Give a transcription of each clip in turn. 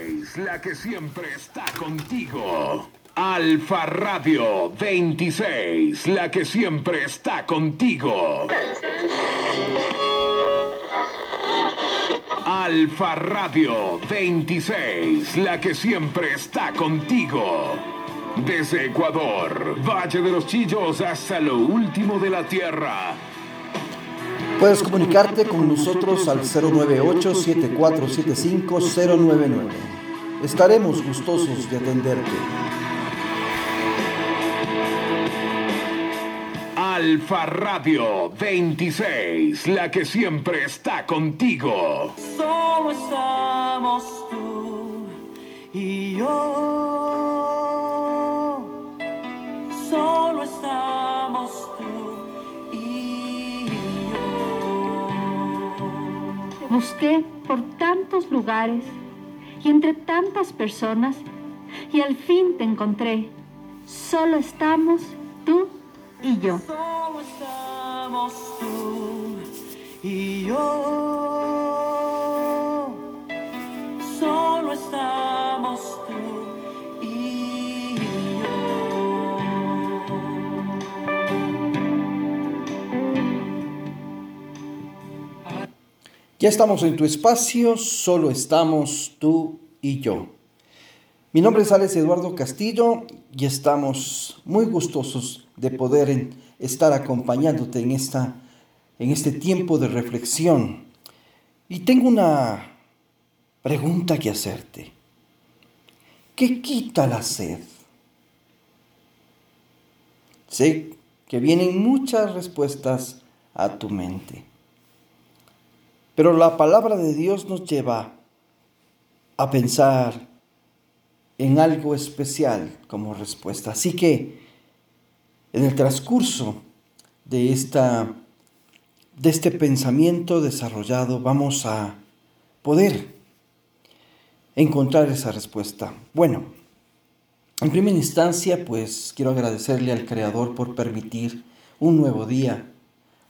26, la que siempre está contigo. Alfa Radio 26, la que siempre está contigo. Alfa Radio 26, la que siempre está contigo. Desde Ecuador, Valle de los Chillos hasta lo último de la tierra. Puedes comunicarte con nosotros al 098-7475-099. Estaremos gustosos de atenderte. Alfa Radio 26, la que siempre está contigo. Solo estamos tú y yo. Busqué por tantos lugares y entre tantas personas y al fin te encontré. Solo estamos tú y yo. Solo estamos tú y yo. Ya estamos en tu espacio, solo estamos tú y yo. Mi nombre es Alex Eduardo Castillo y estamos muy gustosos de poder estar acompañándote en, esta, en este tiempo de reflexión. Y tengo una pregunta que hacerte. ¿Qué quita la sed? Sé que vienen muchas respuestas a tu mente. Pero la palabra de Dios nos lleva a pensar en algo especial como respuesta. Así que en el transcurso de, esta, de este pensamiento desarrollado vamos a poder encontrar esa respuesta. Bueno, en primera instancia, pues quiero agradecerle al Creador por permitir un nuevo día,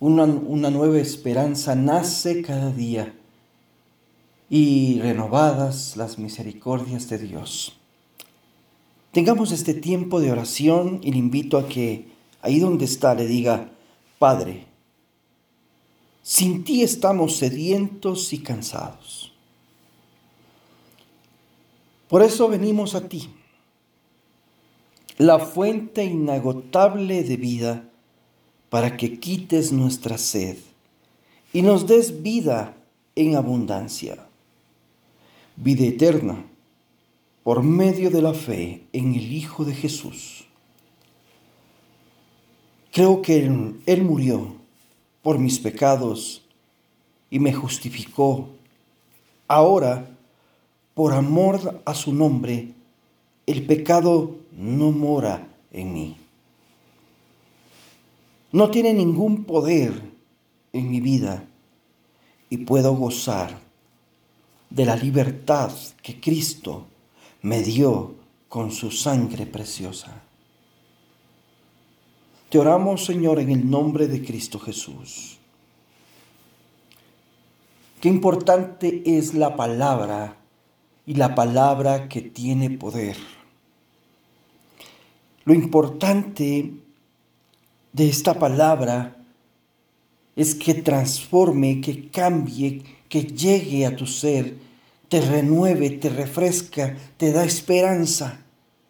una, una nueva esperanza nace cada día y renovadas las misericordias de Dios. Tengamos este tiempo de oración y le invito a que ahí donde está le diga, Padre, sin ti estamos sedientos y cansados. Por eso venimos a ti, la fuente inagotable de vida, para que quites nuestra sed y nos des vida en abundancia, vida eterna por medio de la fe en el Hijo de Jesús. Creo que Él, murió por mis pecados y me justificó. Ahora, por amor a su nombre, el pecado no mora en mí. No tiene ningún poder en mi vida y puedo gozar de la libertad que Cristo me dio con su sangre preciosa. Te oramos, Señor, en el nombre de Cristo Jesús. Qué importante es la palabra y la palabra que tiene poder. Lo importante de esta palabra es que transforme, que cambie, que llegue a tu ser, te renueve, te refresca, te da esperanza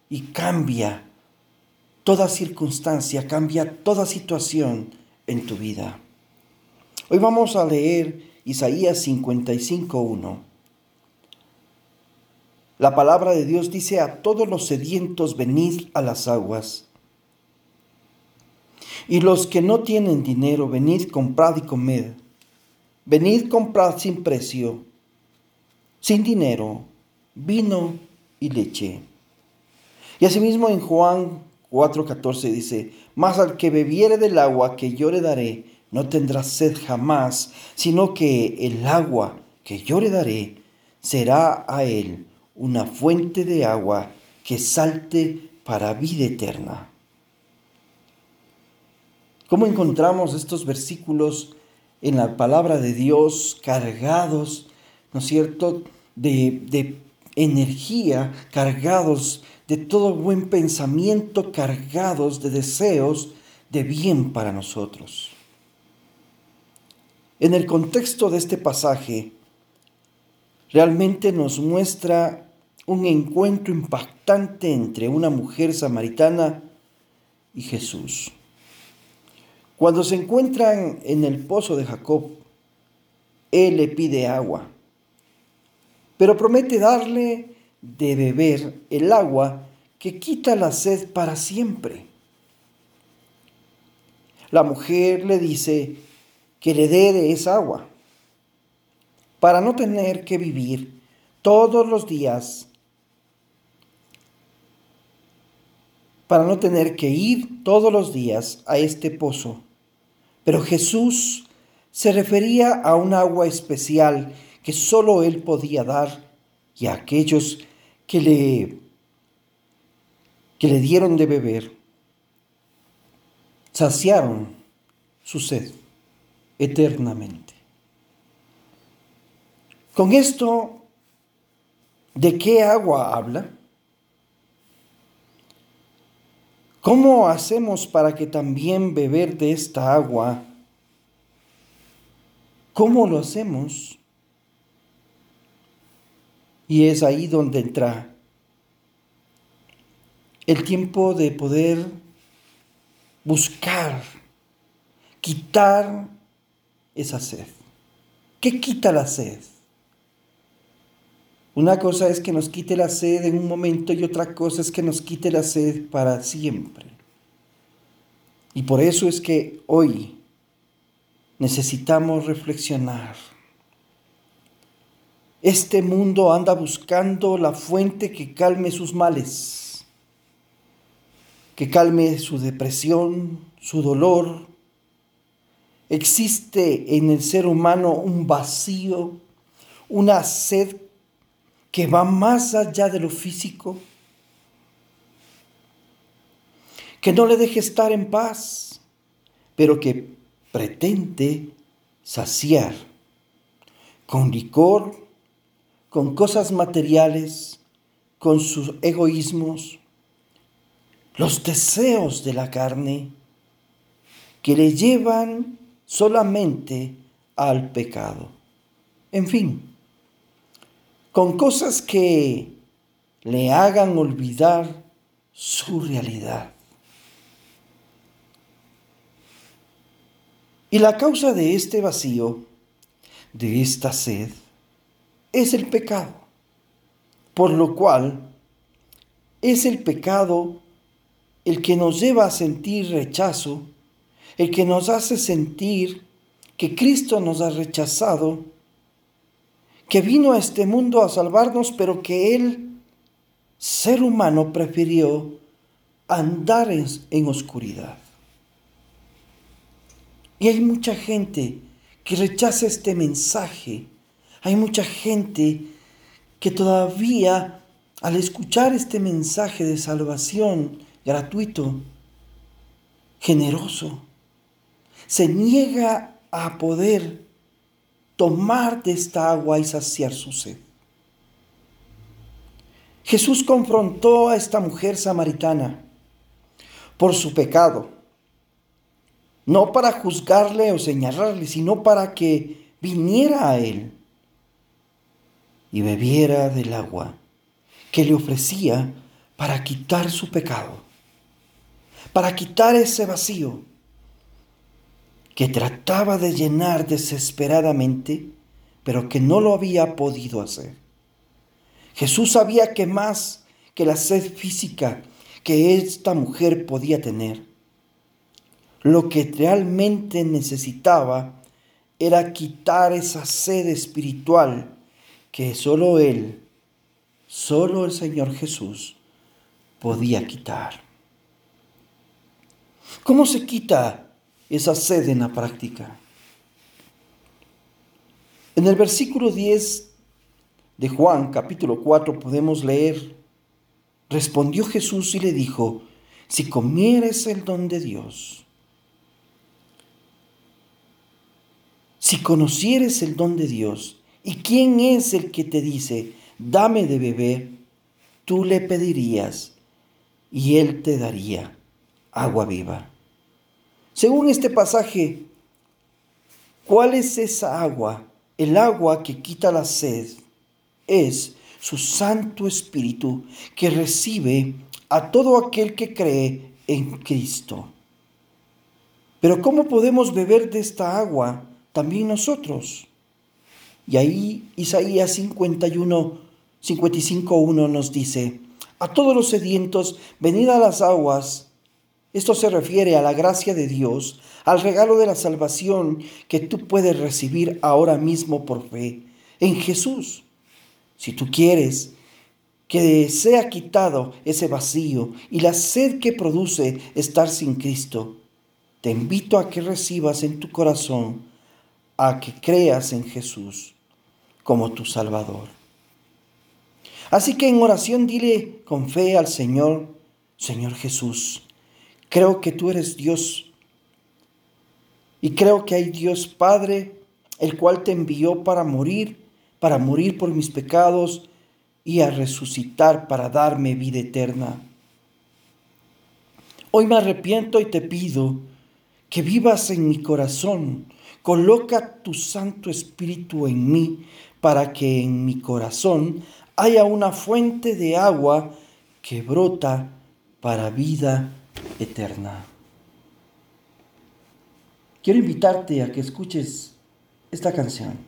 y cambia toda circunstancia, cambia toda situación en tu vida. Hoy vamos a leer Isaías 55.1. La palabra de Dios dice a todos los sedientos venid a las aguas. Y los que no tienen dinero, venid, comprad y comed. Venid, comprad sin precio, sin dinero, vino y leche. Y asimismo en Juan 4:14 dice, mas al que bebiere del agua que yo le daré, no tendrá sed jamás, sino que el agua que yo le daré será a él una fuente de agua que salte para vida eterna. ¿Cómo encontramos estos versículos en la palabra de Dios cargados, ¿no es cierto?, de, de energía, cargados de todo buen pensamiento, cargados de deseos de bien para nosotros. En el contexto de este pasaje, realmente nos muestra un encuentro impactante entre una mujer samaritana y Jesús. Cuando se encuentran en el pozo de Jacob, él le pide agua, pero promete darle de beber el agua que quita la sed para siempre. La mujer le dice que le dé de esa agua para no tener que vivir todos los días, para no tener que ir todos los días a este pozo. Pero Jesús se refería a un agua especial que solo Él podía dar y a aquellos que le, que le dieron de beber saciaron su sed eternamente. Con esto, ¿de qué agua habla? ¿Cómo hacemos para que también beber de esta agua? ¿Cómo lo hacemos? Y es ahí donde entra el tiempo de poder buscar, quitar esa sed. ¿Qué quita la sed? Una cosa es que nos quite la sed en un momento y otra cosa es que nos quite la sed para siempre. Y por eso es que hoy necesitamos reflexionar. Este mundo anda buscando la fuente que calme sus males, que calme su depresión, su dolor. Existe en el ser humano un vacío, una sed que va más allá de lo físico, que no le deje estar en paz, pero que pretende saciar con licor, con cosas materiales, con sus egoísmos, los deseos de la carne que le llevan solamente al pecado. En fin, con cosas que le hagan olvidar su realidad. Y la causa de este vacío, de esta sed, es el pecado, por lo cual es el pecado el que nos lleva a sentir rechazo, el que nos hace sentir que Cristo nos ha rechazado que vino a este mundo a salvarnos, pero que Él, ser humano, prefirió andar en, oscuridad. Y hay mucha gente que rechaza este mensaje. Hay mucha gente que todavía al escuchar este mensaje de salvación gratuito, generoso, se niega a poder tomar de esta agua y saciar su sed. Jesús confrontó a esta mujer samaritana por su pecado, no para juzgarle o señalarle, sino para que viniera a él y bebiera del agua que le ofrecía para quitar su pecado, para quitar ese vacío que trataba de llenar desesperadamente, pero que no lo había podido hacer. Jesús sabía que más que la sed física que esta mujer podía tener, lo que realmente necesitaba era quitar esa sed espiritual que solo Él, solo el Señor Jesús podía quitar. ¿Cómo se quita esa sed en la práctica. En el versículo 10 de Juan capítulo 4 podemos leer, respondió Jesús y le dijo, si comieres el don de Dios, si conocieres el don de Dios, ¿y quién es el que te dice, dame de beber, tú le pedirías y él te daría agua viva. Según este pasaje, ¿cuál es esa agua? El agua que quita la sed es su Santo Espíritu que recibe a todo aquel que cree en Cristo. Pero ¿cómo podemos beber de esta agua también nosotros? Y ahí Isaías 51, 55.1 nos dice, a todos los sedientos, venid a las aguas. Esto se refiere a la gracia de Dios, al regalo de la salvación que tú puedes recibir ahora mismo por fe en Jesús. Si tú quieres que sea quitado ese vacío y la sed que produce estar sin Cristo, te invito a que recibas en tu corazón, a que creas en Jesús como tu Salvador. Así que en oración dile con fe al Señor, Señor Jesús, creo que tú eres Dios y creo que hay Dios Padre, el cual te envió para morir, para morir por mis pecados y a resucitar para darme vida eterna. Hoy me arrepiento y te pido que vivas en mi corazón. Coloca tu Santo Espíritu en mí para que en mi corazón haya una fuente de agua que brota para vida eterna. Quiero invitarte a que escuches esta canción.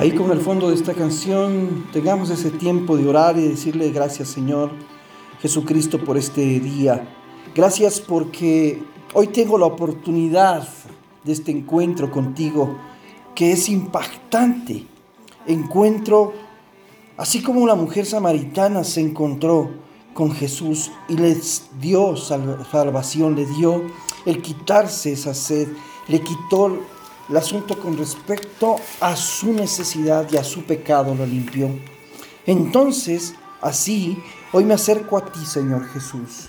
Ahí con el fondo de esta canción, tengamos ese tiempo de orar y decirle gracias Señor Jesucristo por este día. Gracias porque hoy tengo la oportunidad de este encuentro contigo que es impactante. Encuentro, así como la mujer samaritana se encontró con Jesús y les dio sal- salvación, le dio el quitarse esa sed, le quitó el asunto con respecto a su necesidad y a su pecado, lo limpió. Entonces, así, hoy me acerco a ti, Señor Jesús.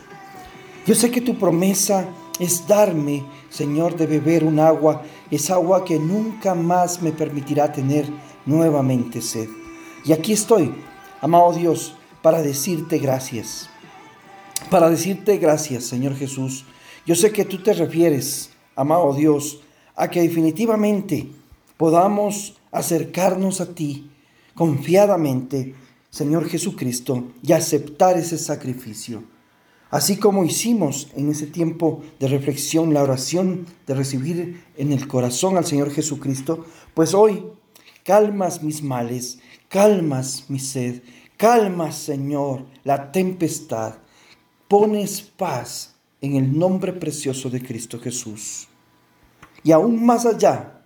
Yo sé que tu promesa es darme, Señor, de beber un agua, es agua que nunca más me permitirá tener nuevamente sed. Y aquí estoy, amado Dios, para decirte gracias. Para decirte gracias, Señor Jesús. Yo sé que tú te refieres, amado Dios, a que definitivamente podamos acercarnos a ti confiadamente, Señor Jesucristo, y aceptar ese sacrificio. Así como hicimos en ese tiempo de reflexión, la oración de recibir en el corazón al Señor Jesucristo, pues hoy calmas mis males, calmas mi sed, calmas, Señor, la tempestad, pones paz en el nombre precioso de Cristo Jesús. Y aún más allá,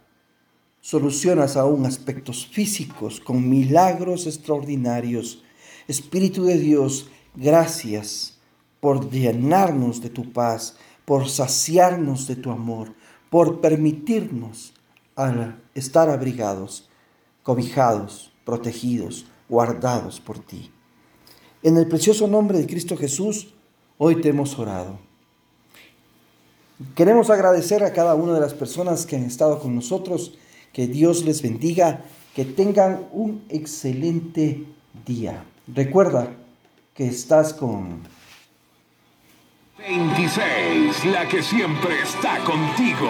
solucionas aún aspectos físicos con milagros extraordinarios. Espíritu de Dios, gracias por llenarnos de tu paz, por saciarnos de tu amor, por permitirnos estar abrigados, cobijados, protegidos, guardados por ti. En el precioso nombre de Cristo Jesús, hoy te hemos orado. Queremos agradecer a cada una de las personas que han estado con nosotros. Que Dios les bendiga. Que tengan un excelente día. Recuerda que estás con 26, la que siempre está contigo.